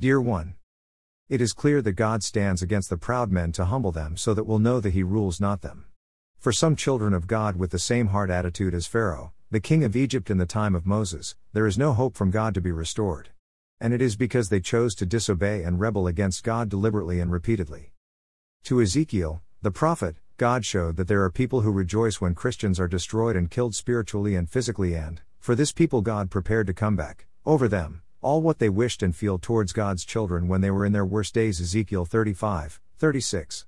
Dear one, it is clear that God stands against the proud men to humble them so that we'll know that he rules not them. For some children of God with the same heart attitude as Pharaoh, the king of Egypt in the time of Moses, there is no hope from God to be restored. And it is because they chose to disobey and rebel against God deliberately and repeatedly. To Ezekiel, the prophet, God showed that there are people who rejoice when Christians are destroyed and killed spiritually and physically, and, for this people, God prepared to come back, over them, all what they wished and feel towards God's children when they were in their worst days. Ezekiel 35, 36.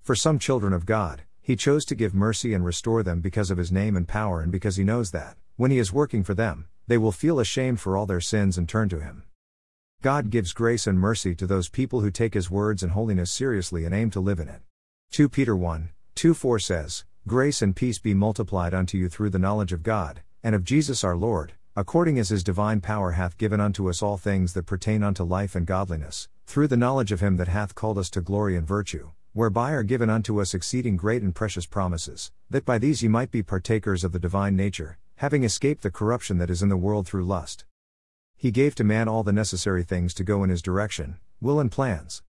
For some children of God, He chose to give mercy and restore them because of His name and power, and because He knows that, when He is working for them, they will feel ashamed for all their sins and turn to Him. God gives grace and mercy to those people who take His words and holiness seriously and aim to live in it. 2 Peter 1, 2 4 says, Grace and peace be multiplied unto you through the knowledge of God, and of Jesus our Lord according as his divine power hath given unto us all things that pertain unto life and godliness, through the knowledge of him that hath called us to glory and virtue, whereby are given unto us exceeding great and precious promises, that by these ye might be partakers of the divine nature, having escaped the corruption that is in the world through lust. He gave to man all the necessary things to go in his direction, will and plans.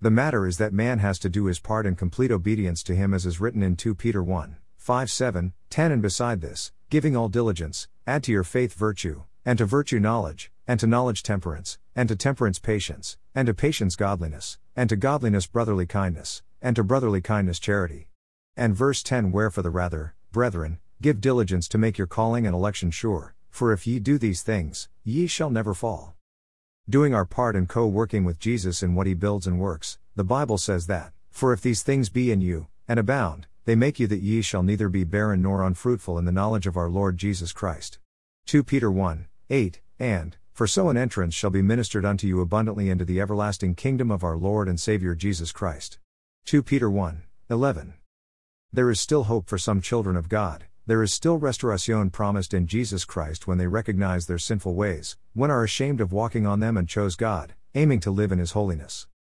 The matter is that man has to do his part in complete obedience to him as is written in 2 Peter 1, 5 7, 10 and beside this, giving all diligence, add to your faith virtue, and to virtue knowledge, and to knowledge temperance, and to temperance patience, and to patience godliness, and to godliness brotherly kindness, and to brotherly kindness charity. And verse 10 Wherefore the rather, brethren, give diligence to make your calling and election sure, for if ye do these things, ye shall never fall. Doing our part and co working with Jesus in what he builds and works, the Bible says that, For if these things be in you, and abound, they make you that ye shall neither be barren nor unfruitful in the knowledge of our Lord Jesus Christ. 2 Peter 1, 8, and, For so an entrance shall be ministered unto you abundantly into the everlasting kingdom of our Lord and Saviour Jesus Christ. 2 Peter 1, 11. There is still hope for some children of God, there is still restoration promised in Jesus Christ when they recognize their sinful ways, when are ashamed of walking on them and chose God, aiming to live in His holiness.